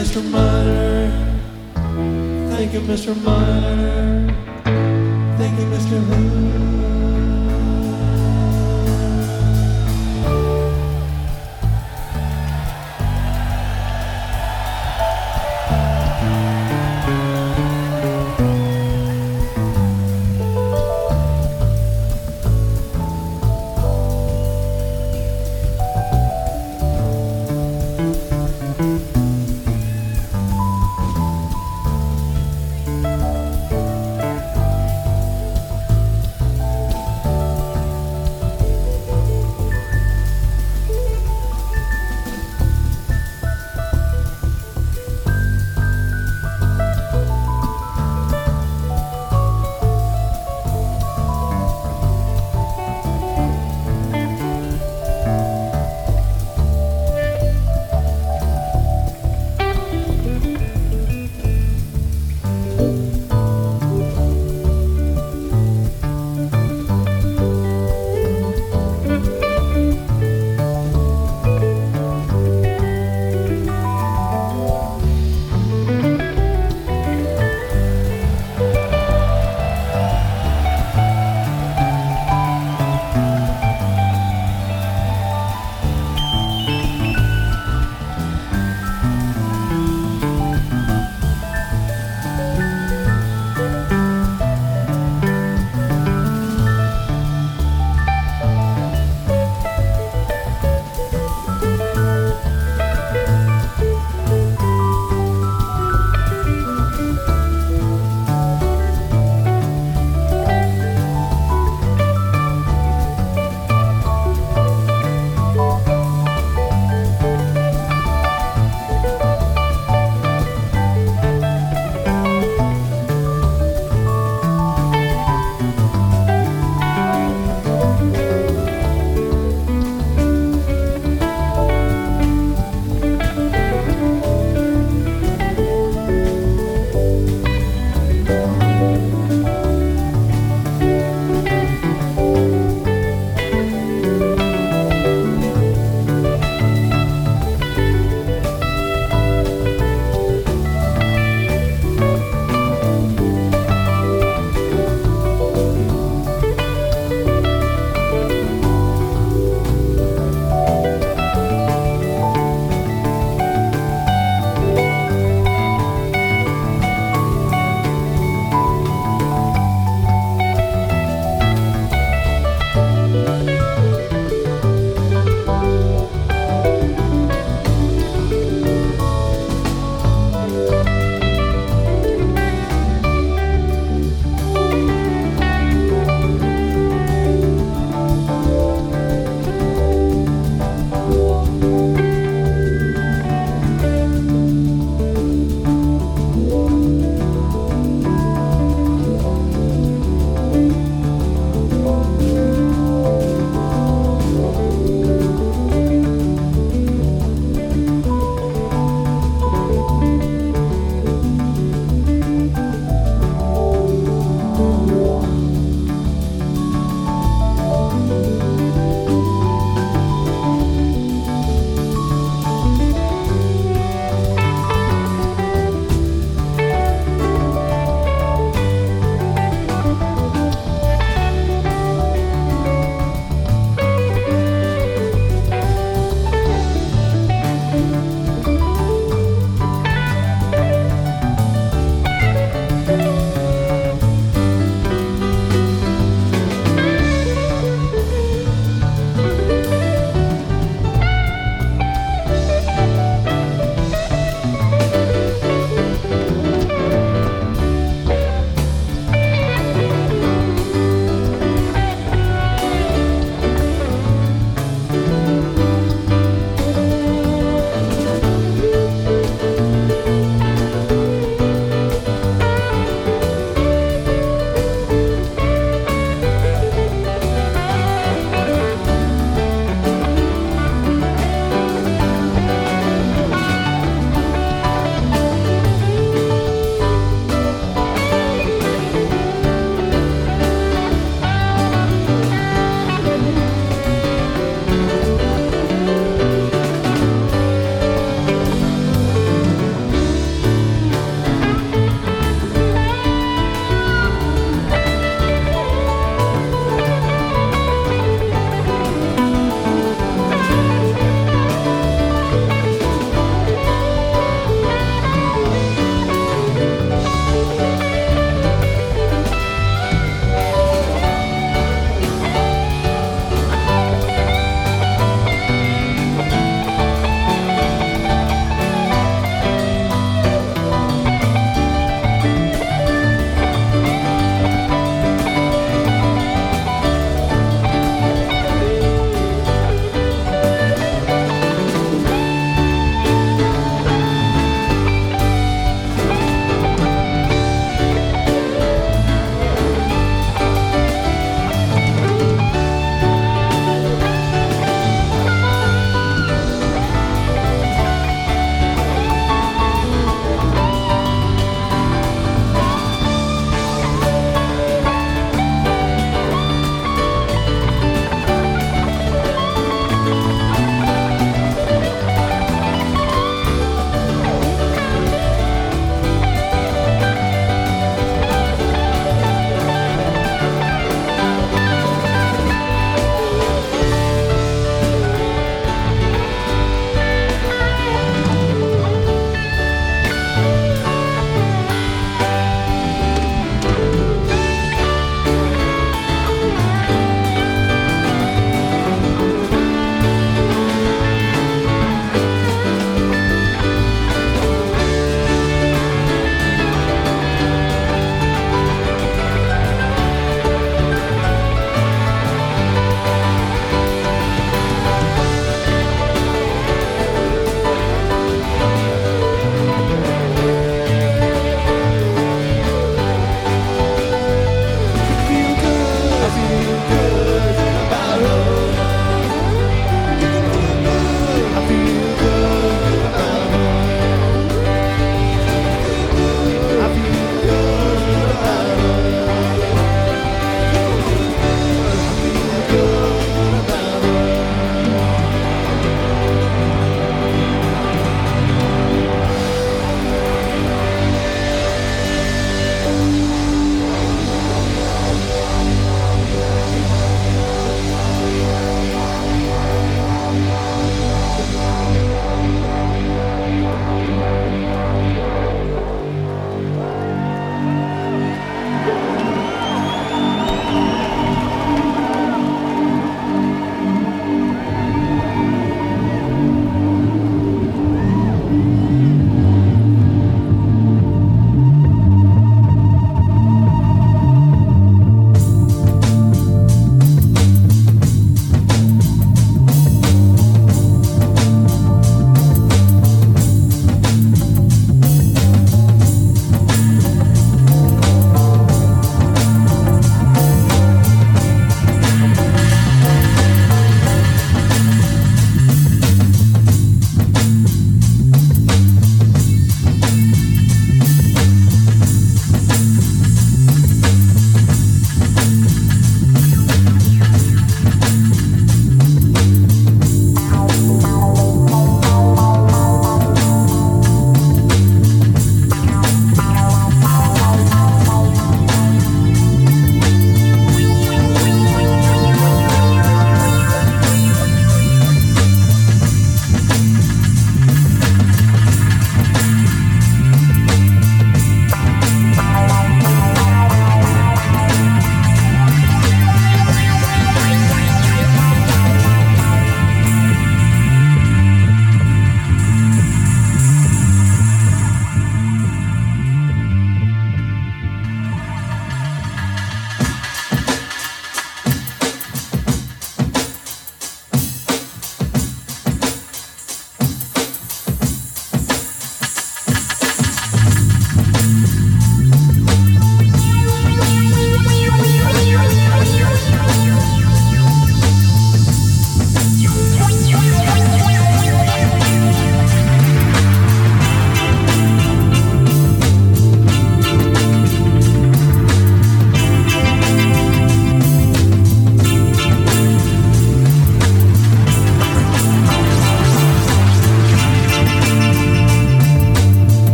Mr. Miner. Thank you, Mr. Miner.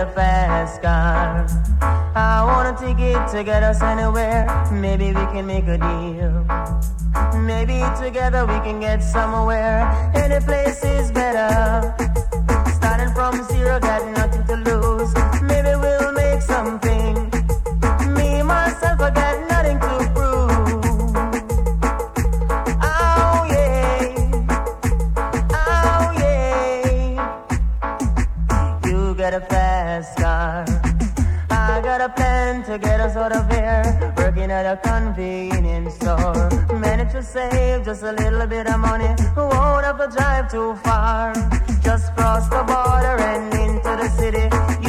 a fast car. I want a ticket to get us anywhere. Maybe we can make a deal. Maybe together we can get somewhere. Any place is better. Starting from zero, to get us out of here. Working at a convenience store. Managed to save just a little bit of money. Won't have to drive too far. Just cross the border and into the city.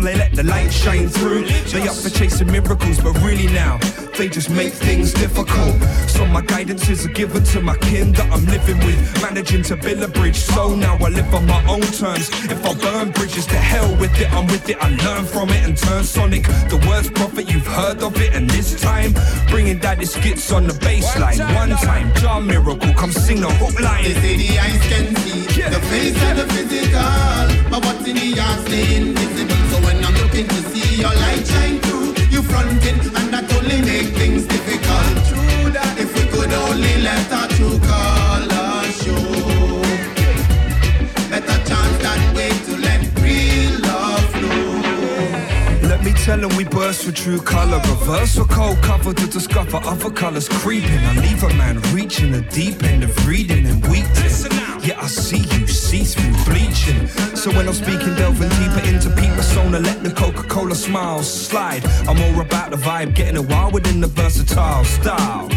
They let the light shine through. They up for chasing miracles, but really now they just make things difficult. So my guidance is given to my kin that I'm living with. Managing to build a bridge, so now I live on my own terms. If I burn bridges to with it, I'm with it. I learn from it and turn sonic. The worst prophet, you've heard of it. And this time, bringing daddy skits on the baseline. One time, John Miracle, come sing the hook line. They say the eyes can see yeah. the face and the physical. But what's in the heart stay invisible. So when I'm looking to see your light shine through, you fronting and that only make things difficult. True that if we could only let flow. Let me tell them we burst with true color. Reverse or cold cover to discover other colors creeping. I leave a man reaching the deep end of reading and weakness. Yeah, I see you see through bleaching. So when I'm speaking, delving deeper into peep persona, let the Coca-Cola smiles slide. I'm more about the vibe, getting a while within the versatile style.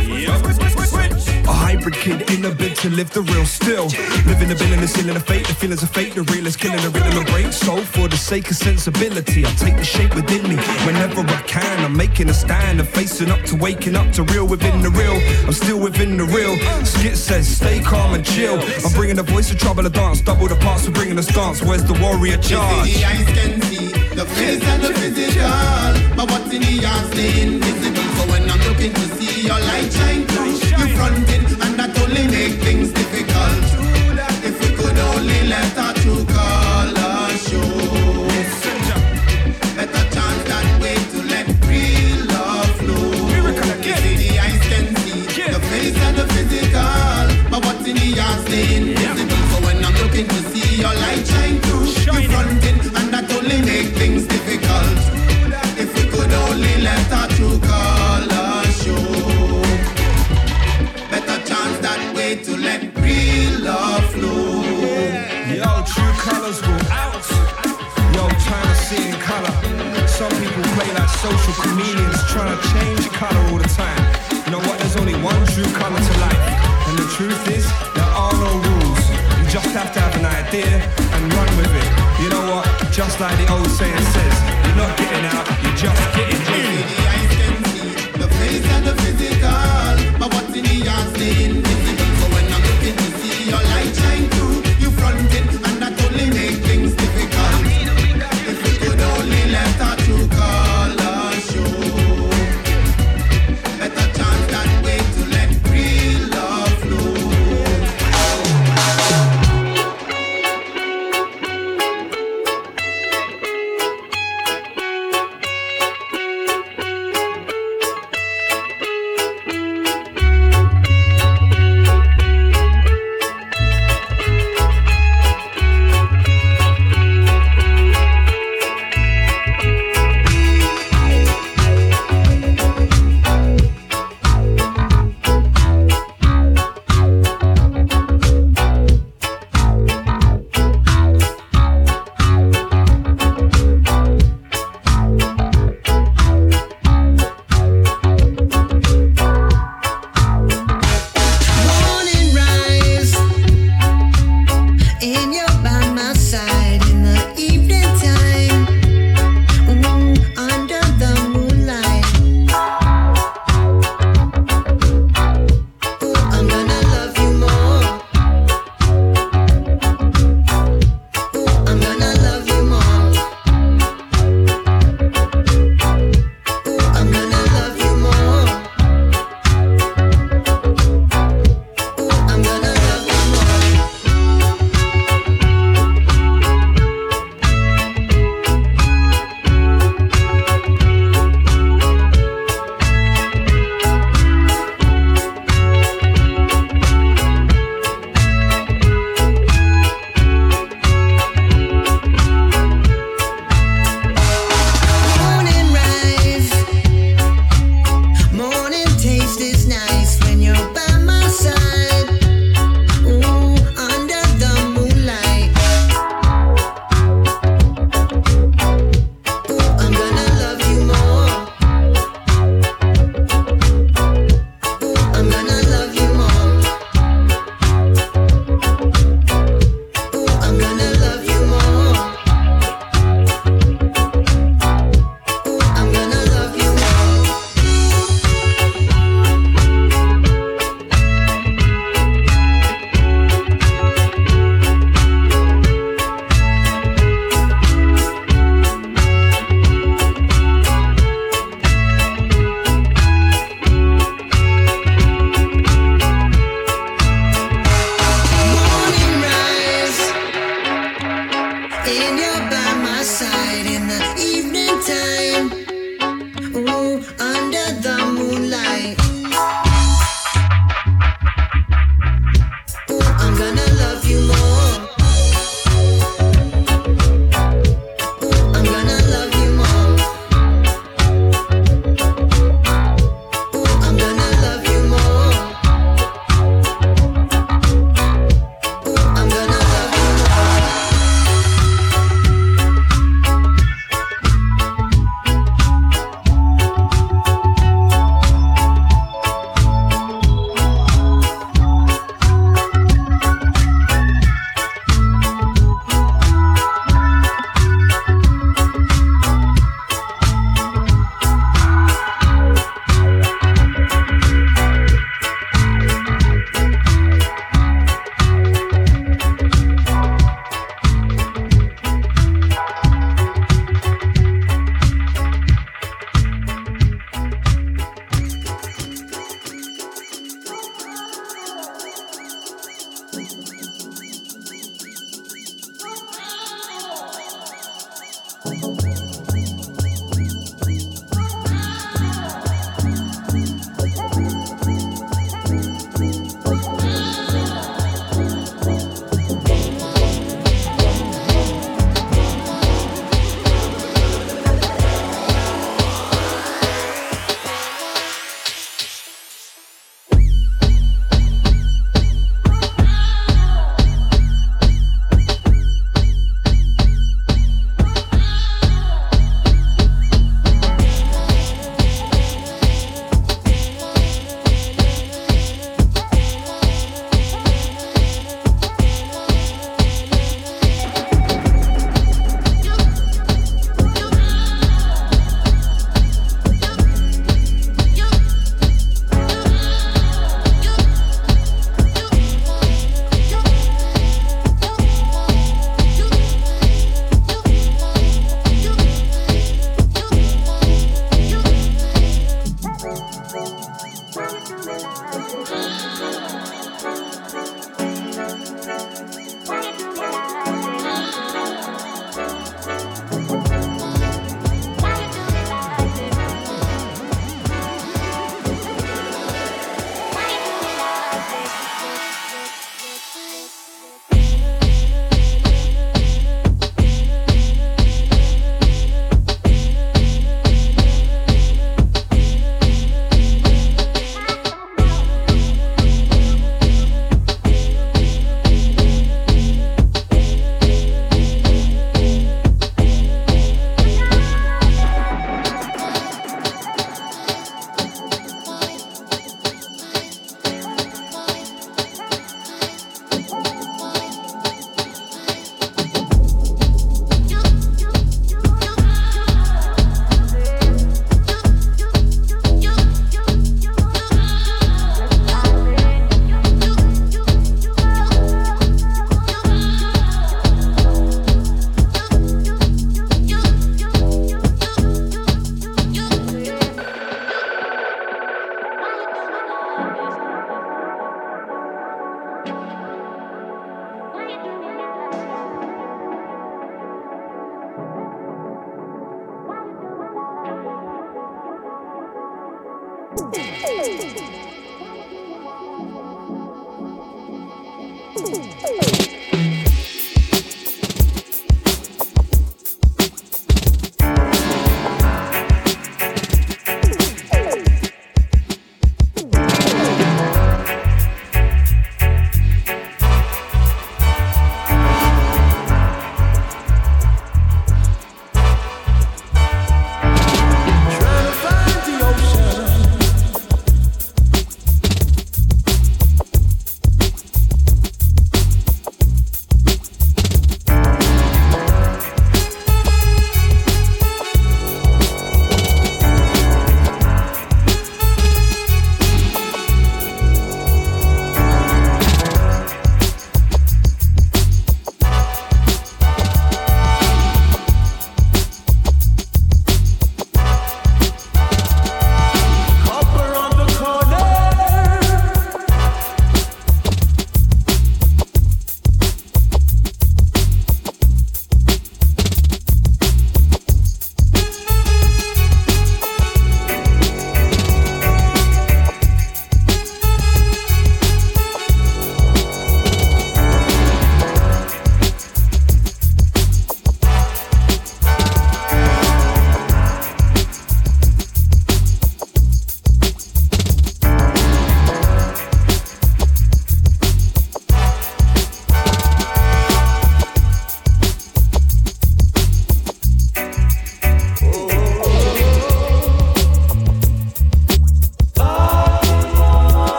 A hybrid kid in a bid to live the real still. Living the bill and the ceiling of fate, the feelings of fate, the real is killing the rhythm of brain. soul. For the sake of sensibility, I take the shape within me. Whenever I can, I'm making a stand and facing up to waking up to real within the real. I'm still within the real. Skit says, stay calm and chill. I'm bringing the voice of trouble to dance, double the parts for bringing the stance. Where's the warrior charge? The eyes can see the face and the physical, but what's in the heart stay invisible. So when I'm looking to see your light shine through, you fronting, and that only make things difficult. If we could only let our true color show. Better chance that way to let real love flow. See the eyes can see the face and the physical, but what's in the heart stay invisible. So when I'm looking to see your light shine through, to change color all the time. You know what? There's only one true color to life. And the truth is, there are no rules. You just have to have an idea and run with it. You know what? Just like the old saying says, you're not getting out, you're just getting sueño.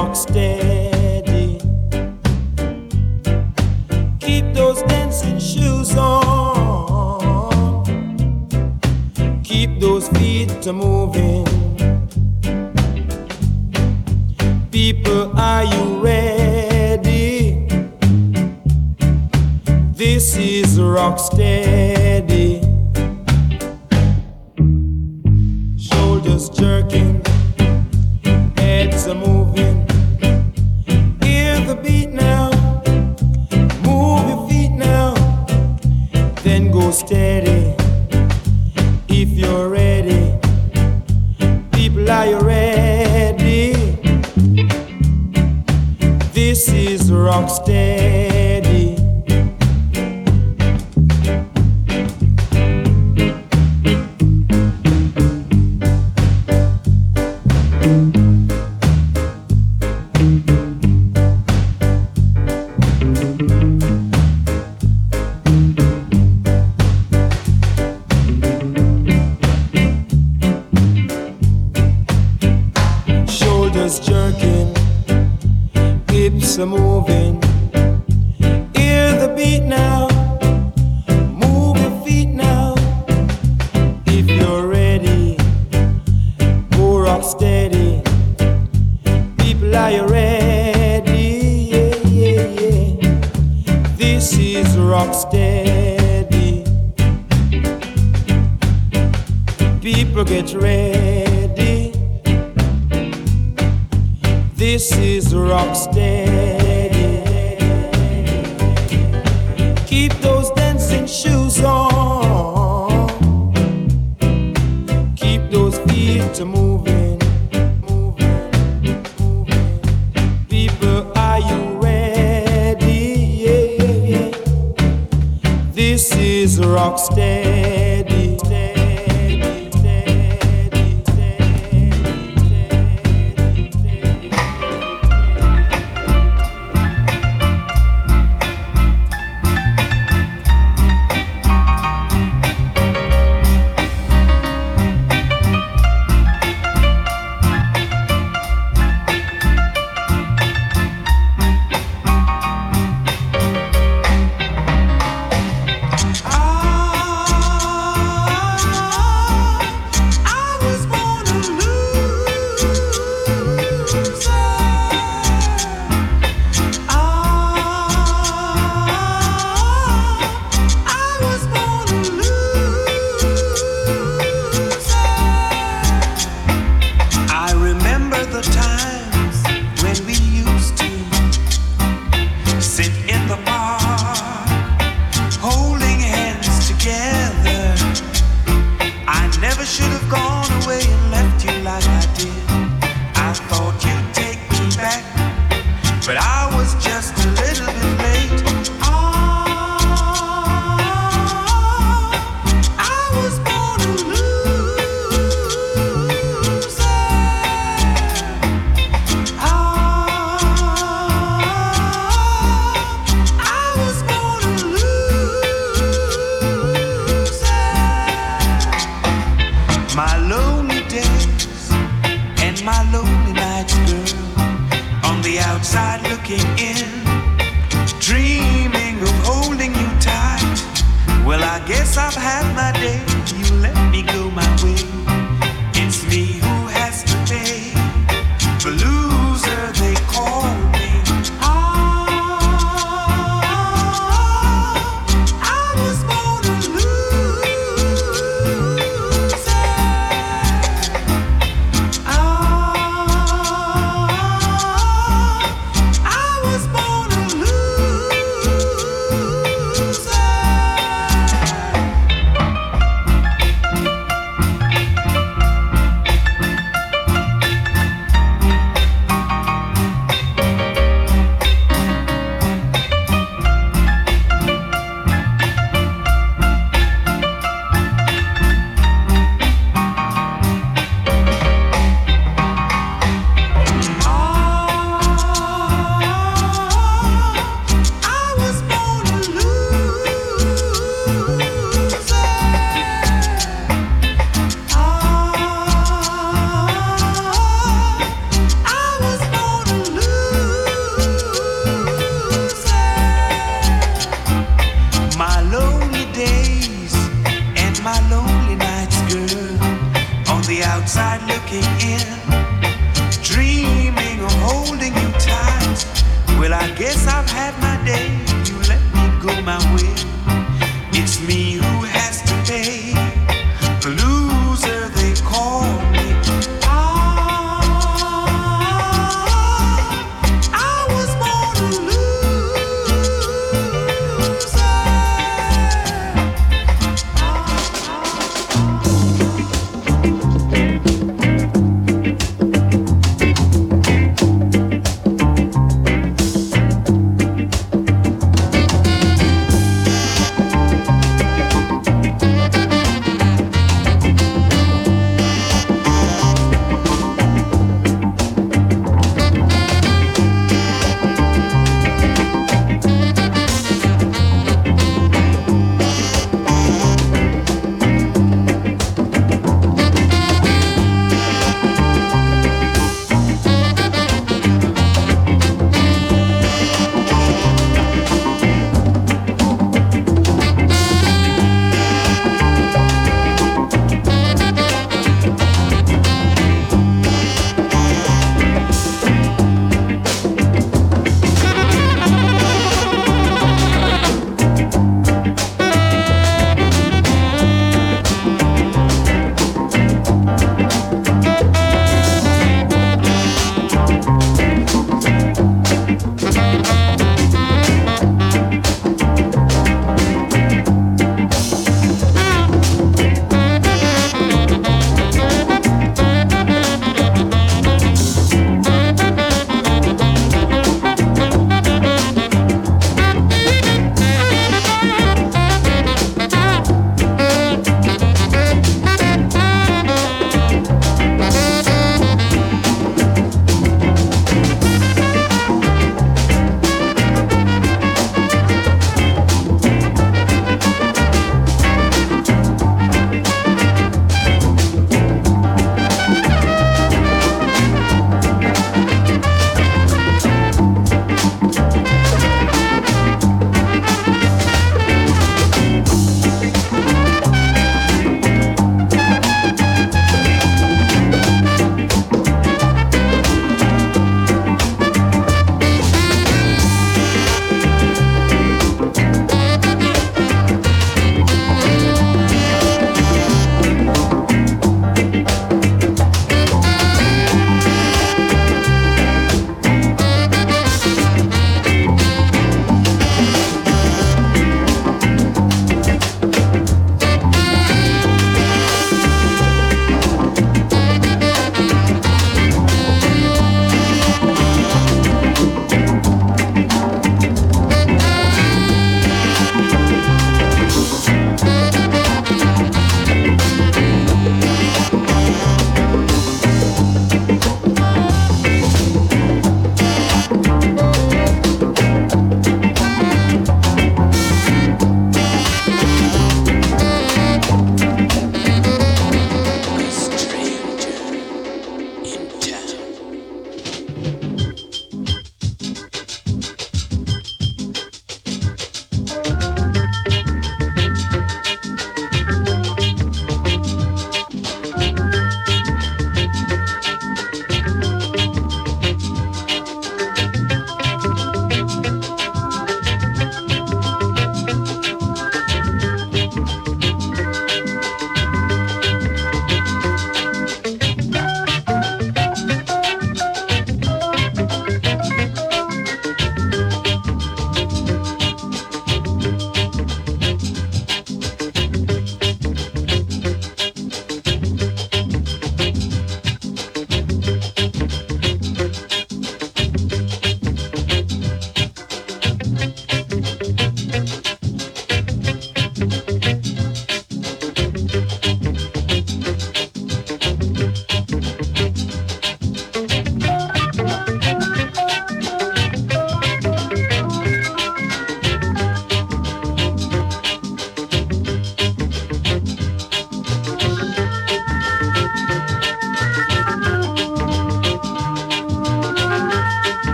Is rock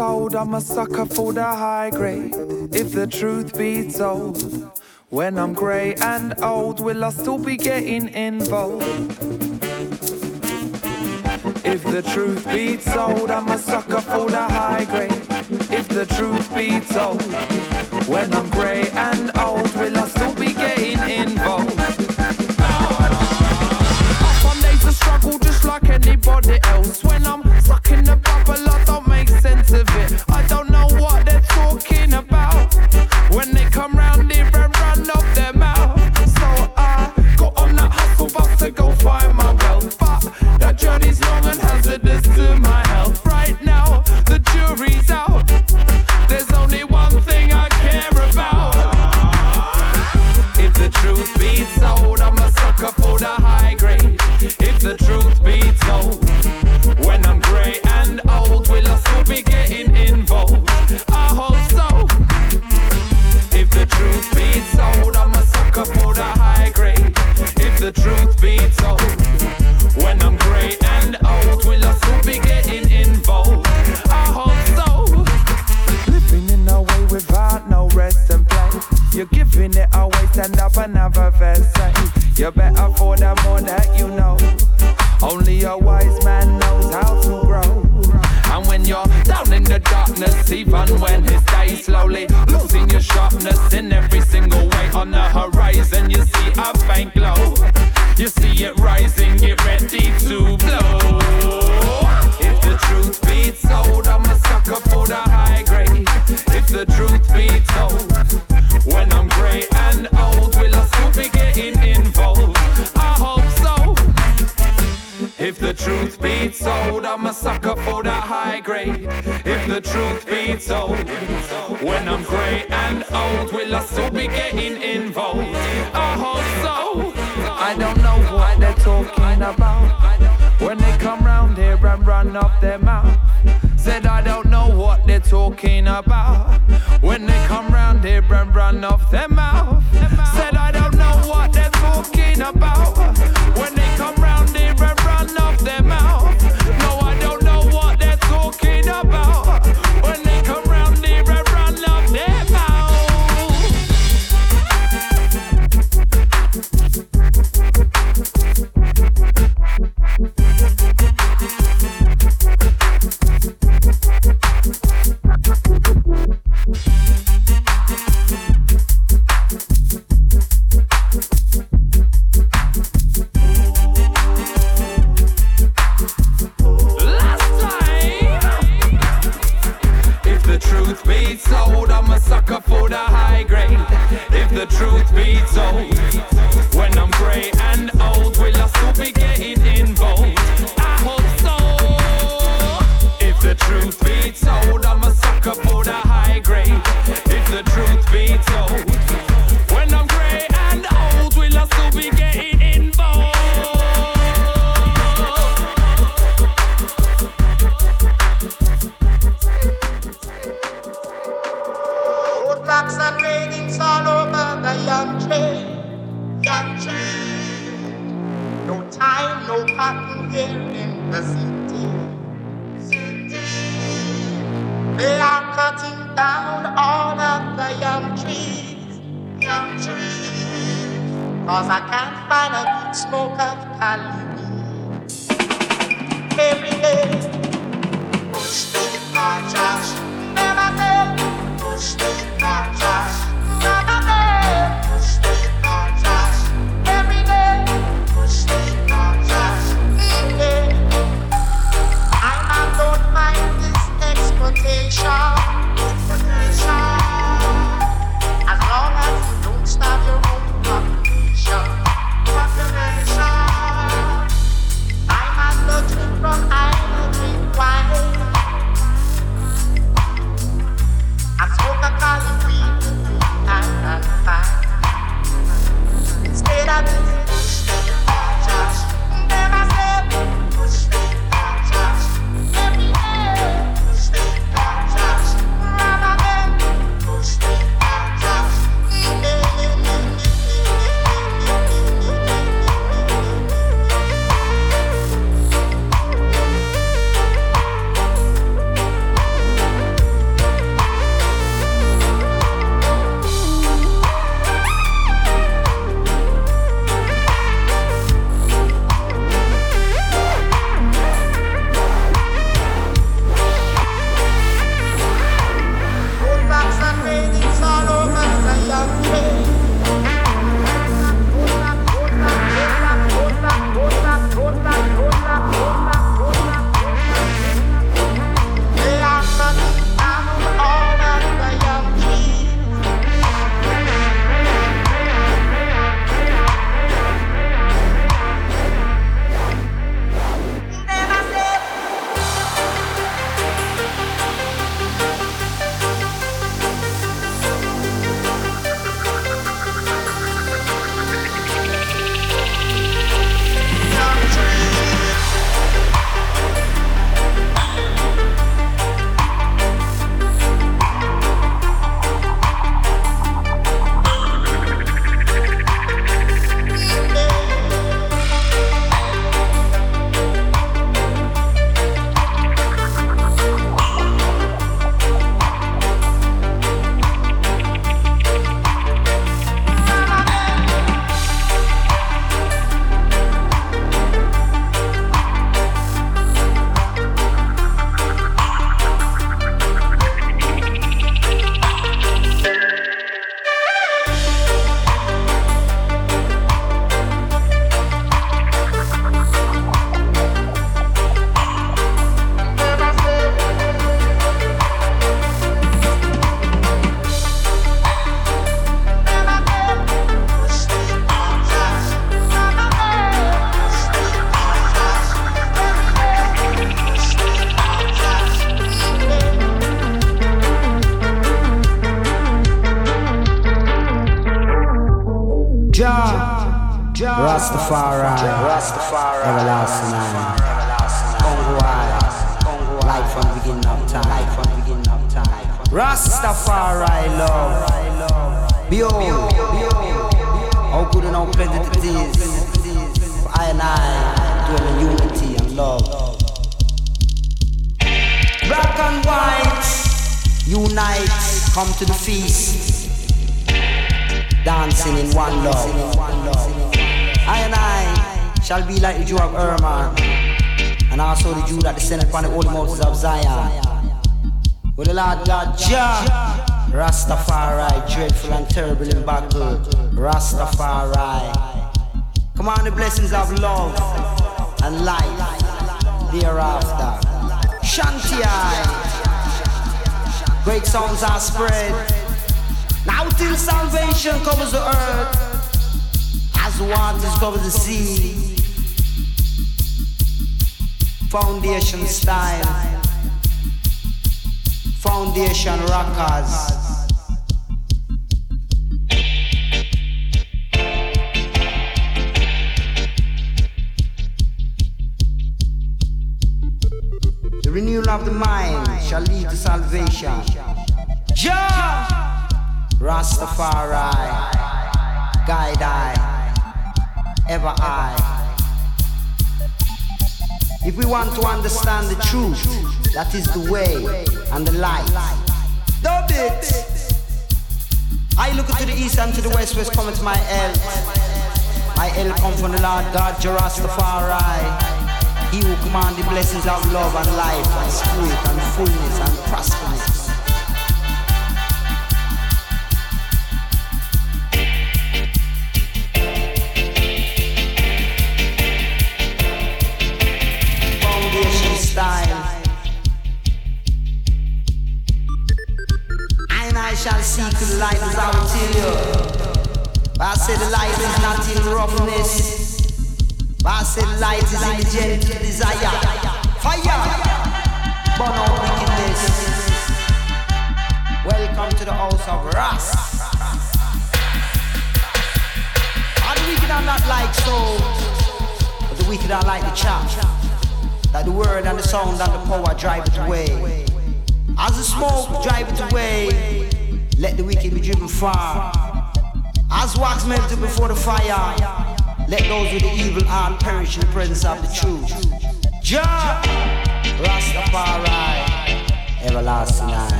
told, I'm a sucker for the high grade. If the truth be told, when I'm grey and old, will I still be getting involved? If the truth be told, I'm a sucker for the high grade. If the truth be told, when I'm grey and old, will I still be getting involved?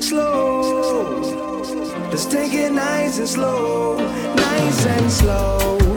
slow. Let's take it nice and slow, nice and slow.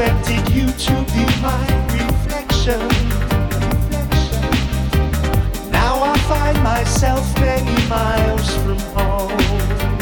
expected you to be my reflection. Now I find myself many miles from home.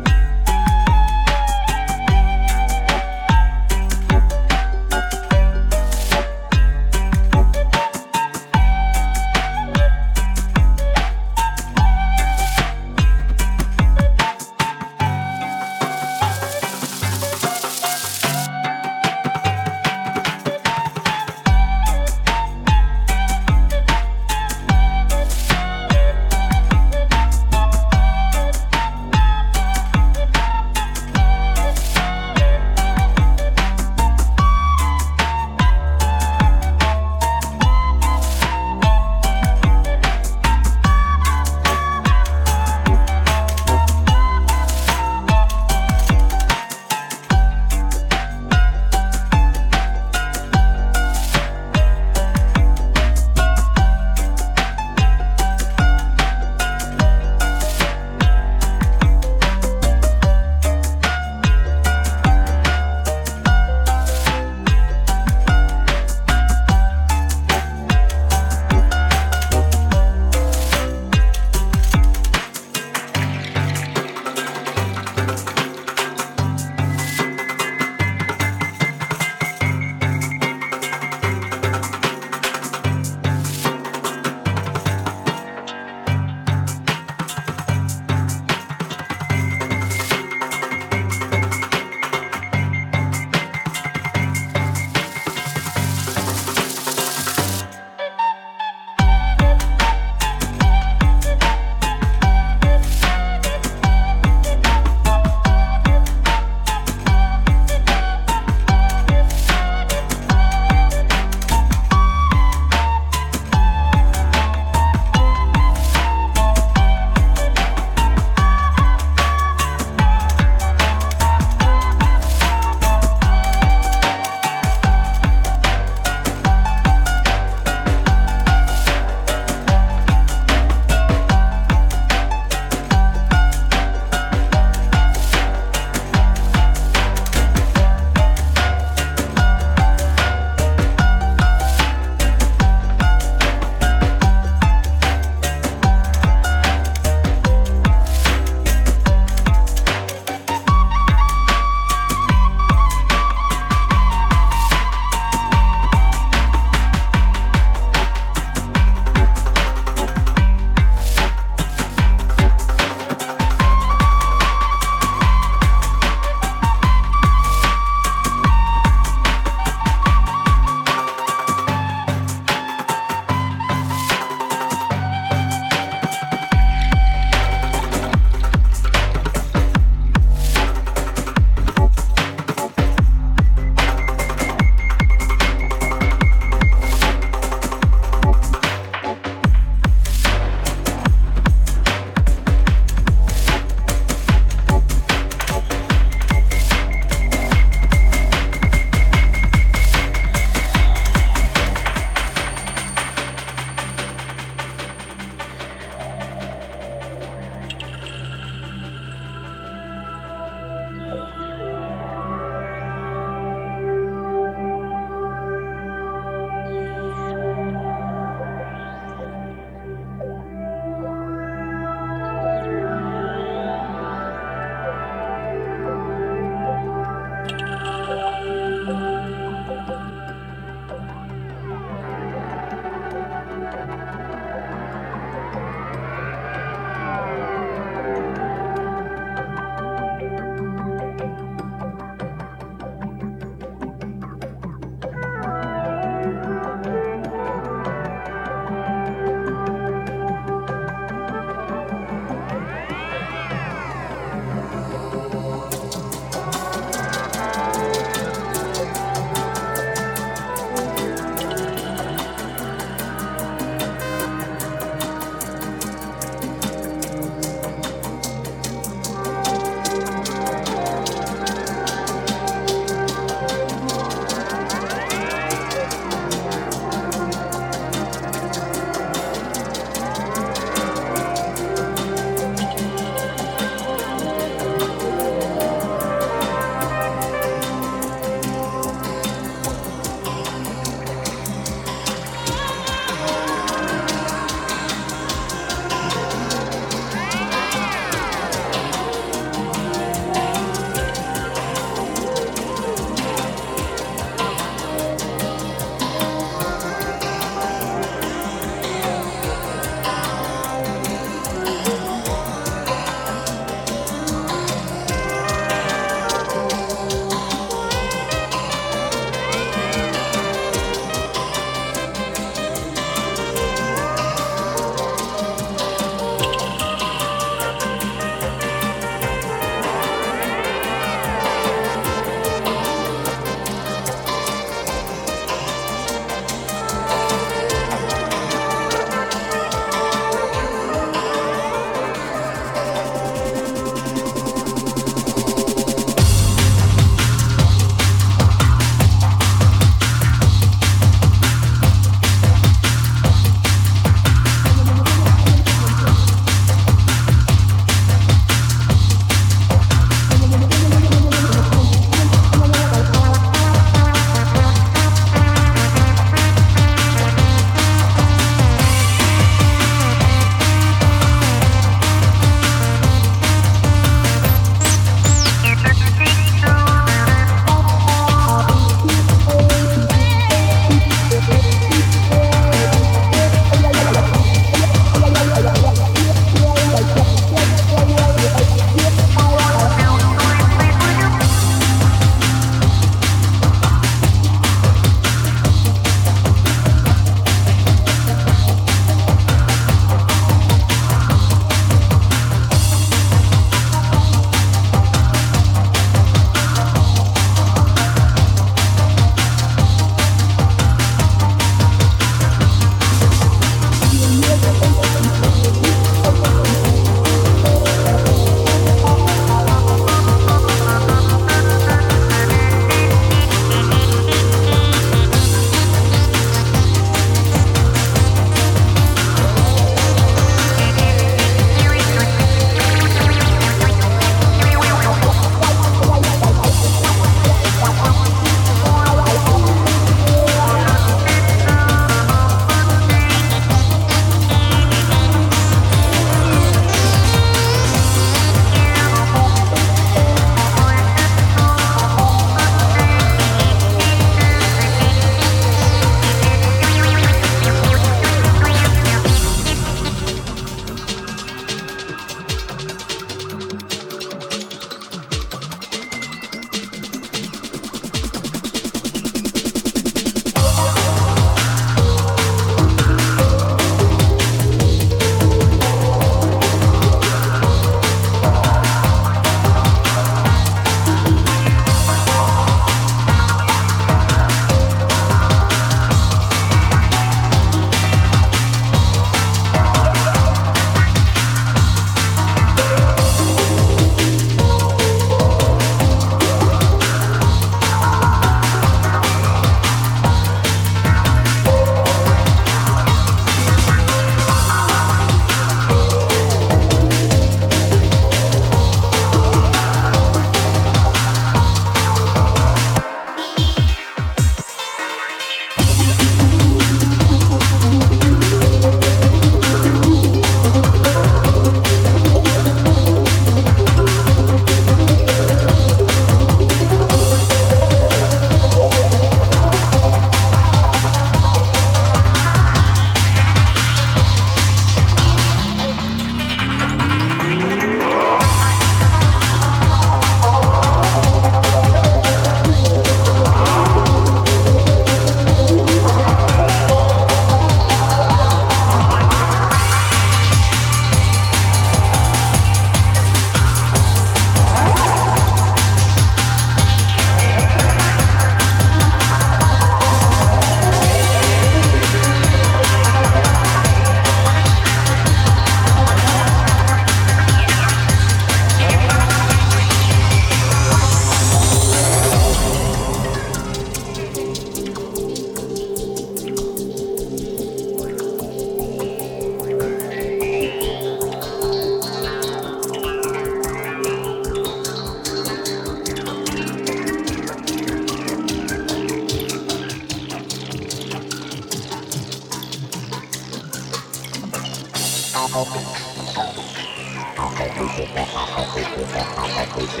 Thank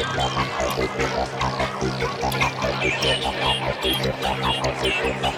you.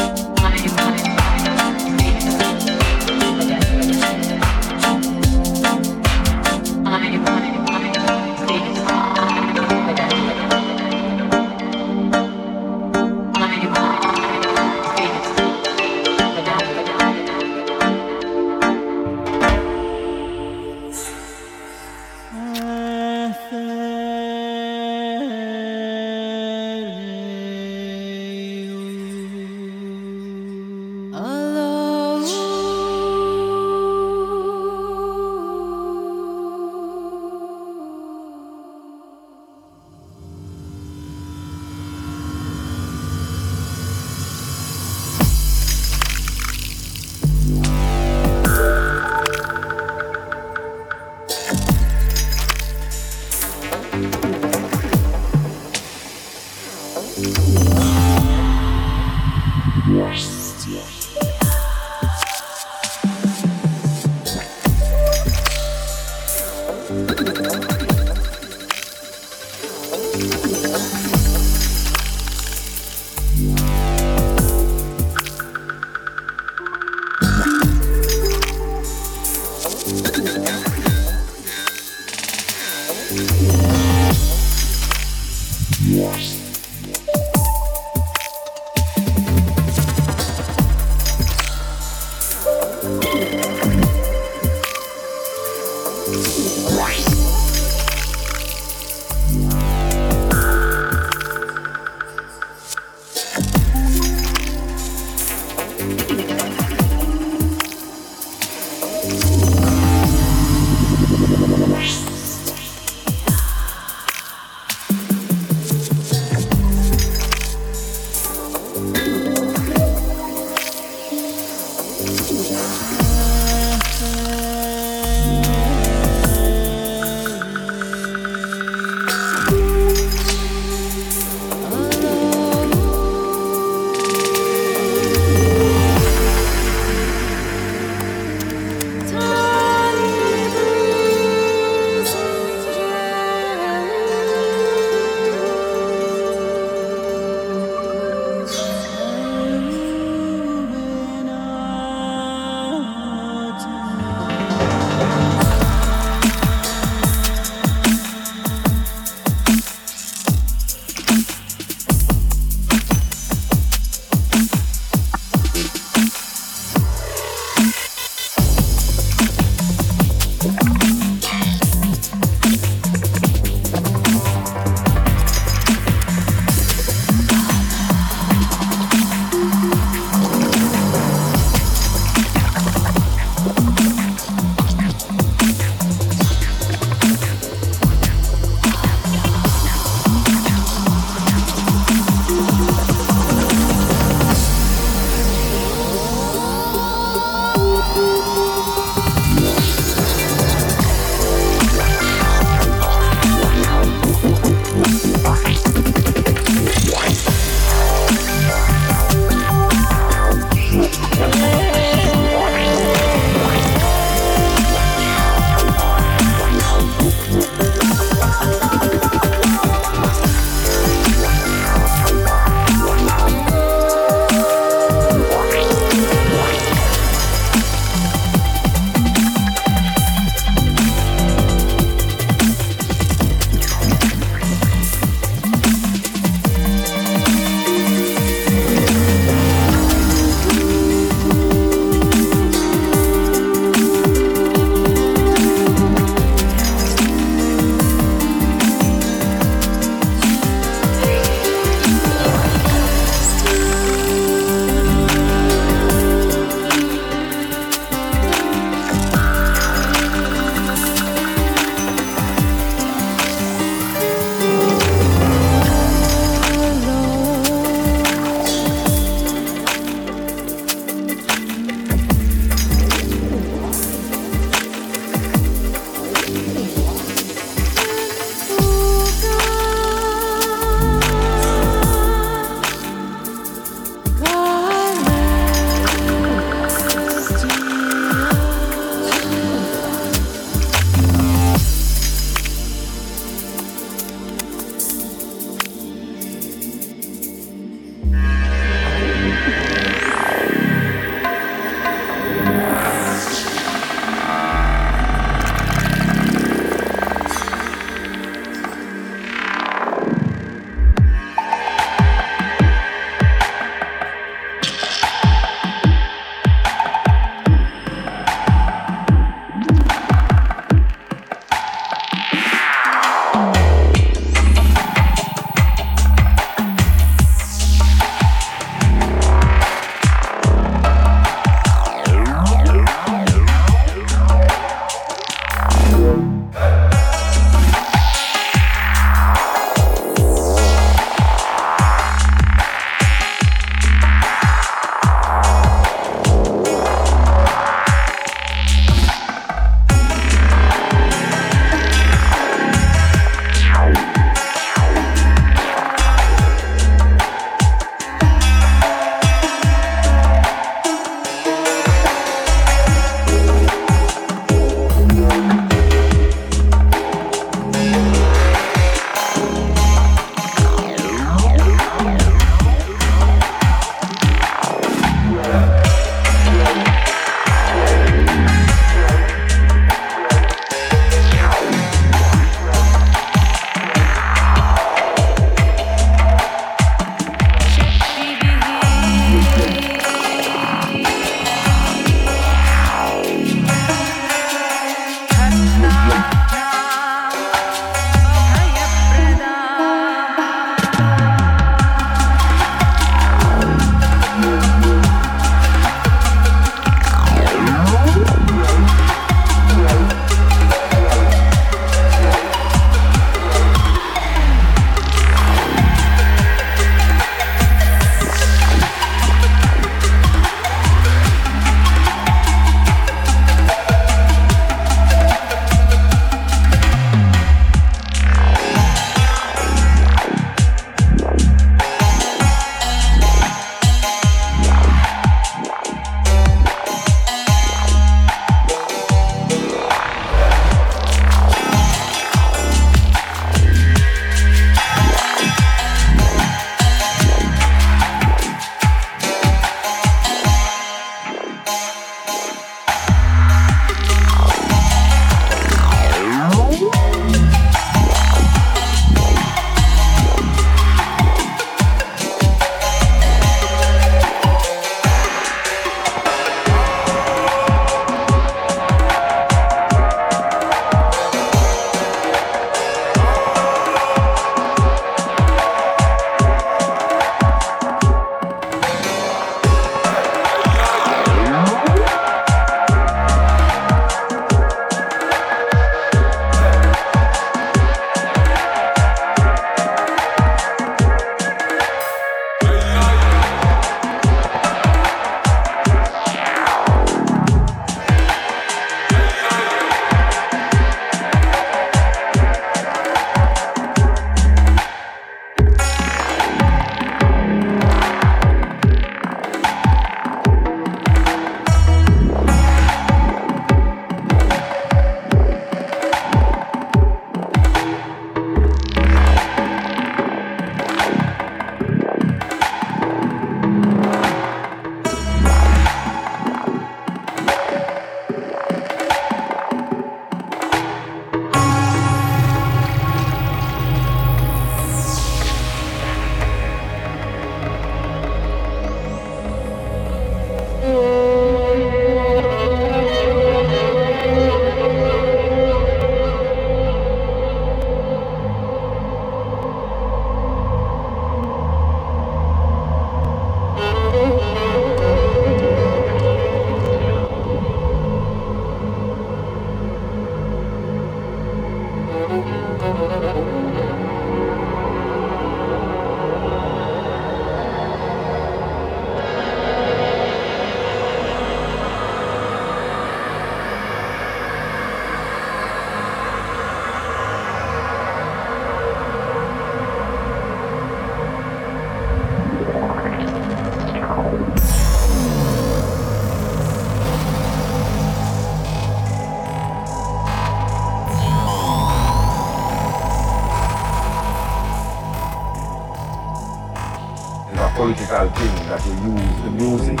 Use the music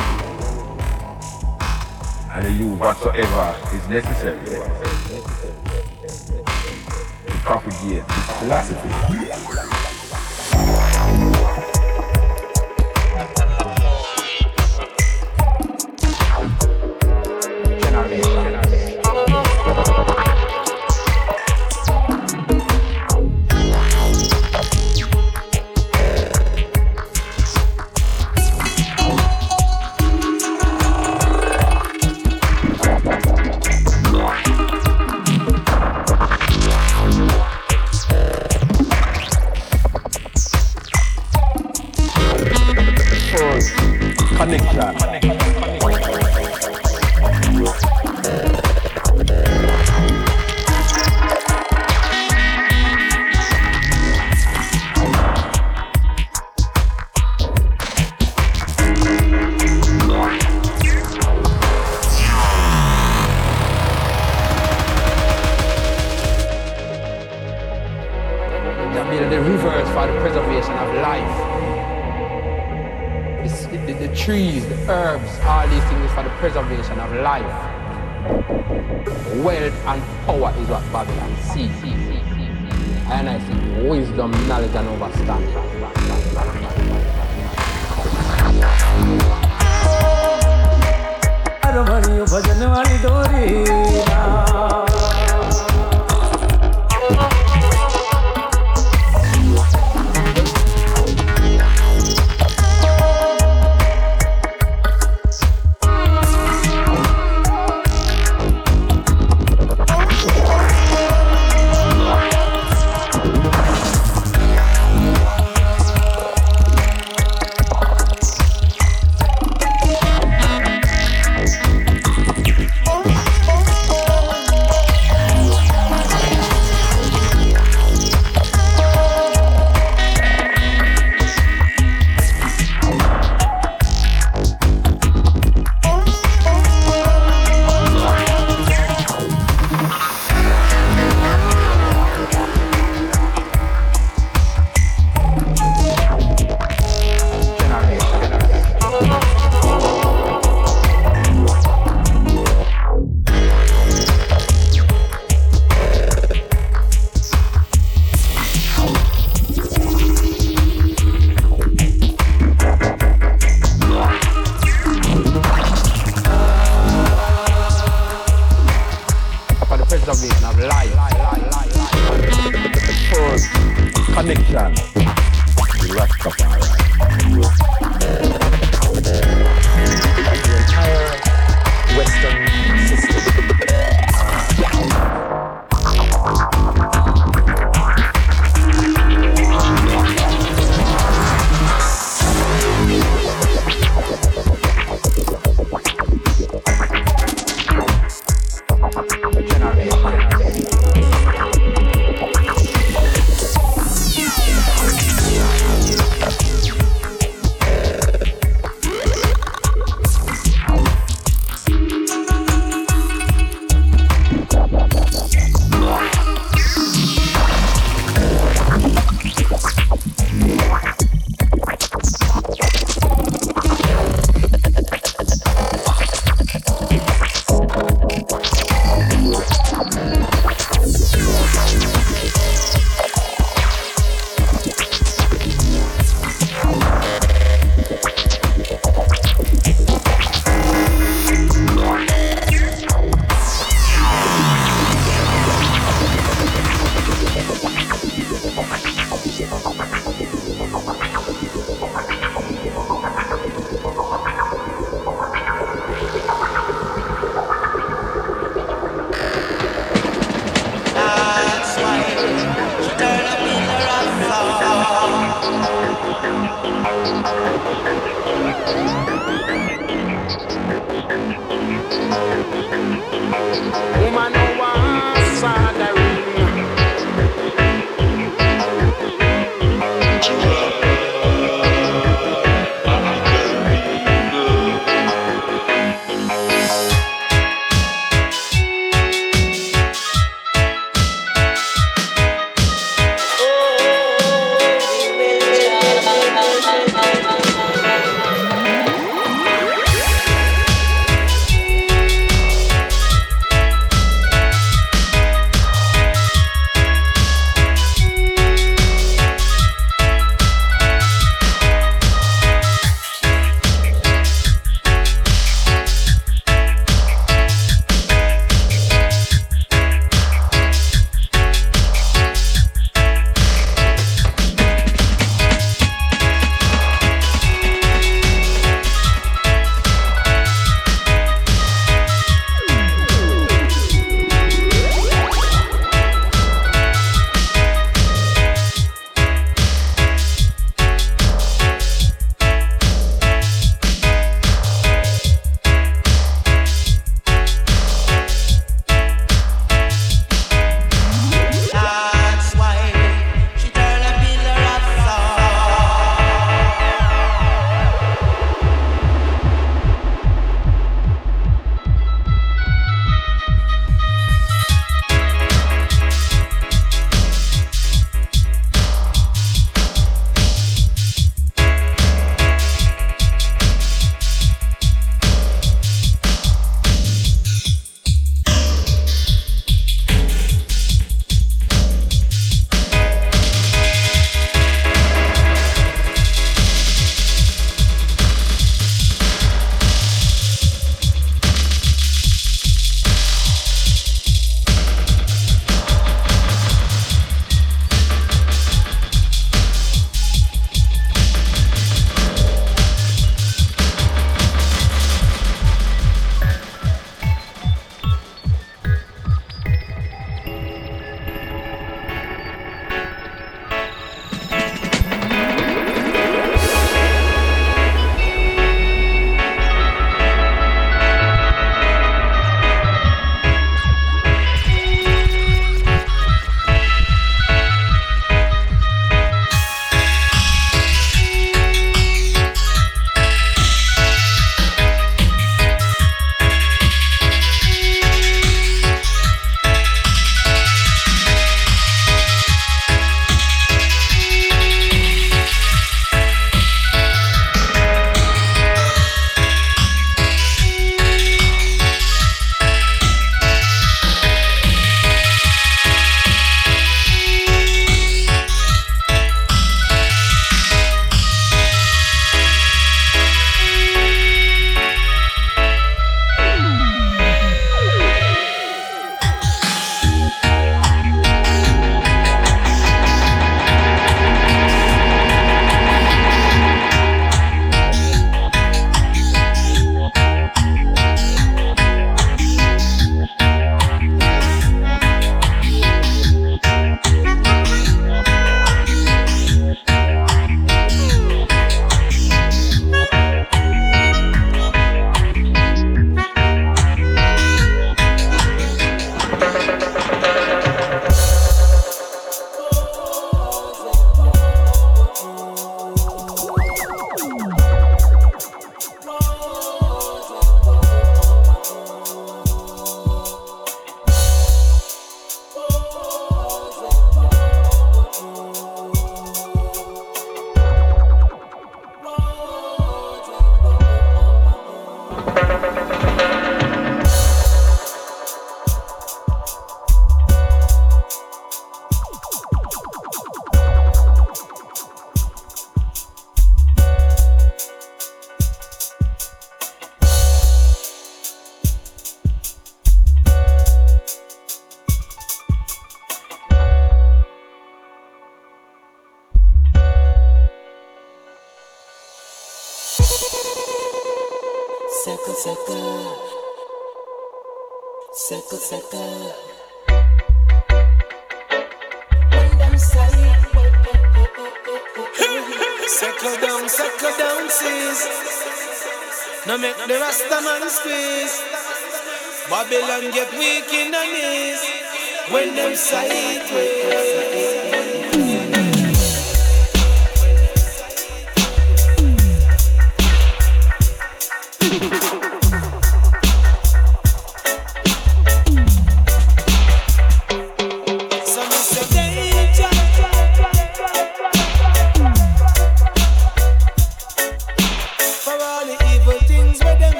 and use whatsoever is necessary to propagate this philosophy.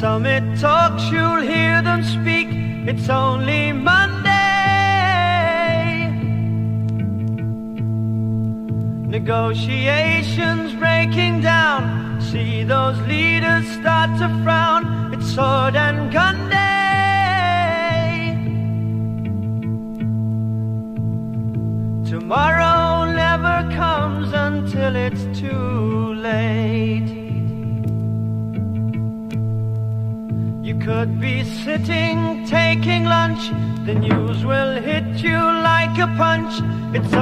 Summit Talks, you'll hear them speak. It's only Monday. Negotiations breaking down. See those leaders start to frown. It's sword and gun. the news will hit you like a punch. It's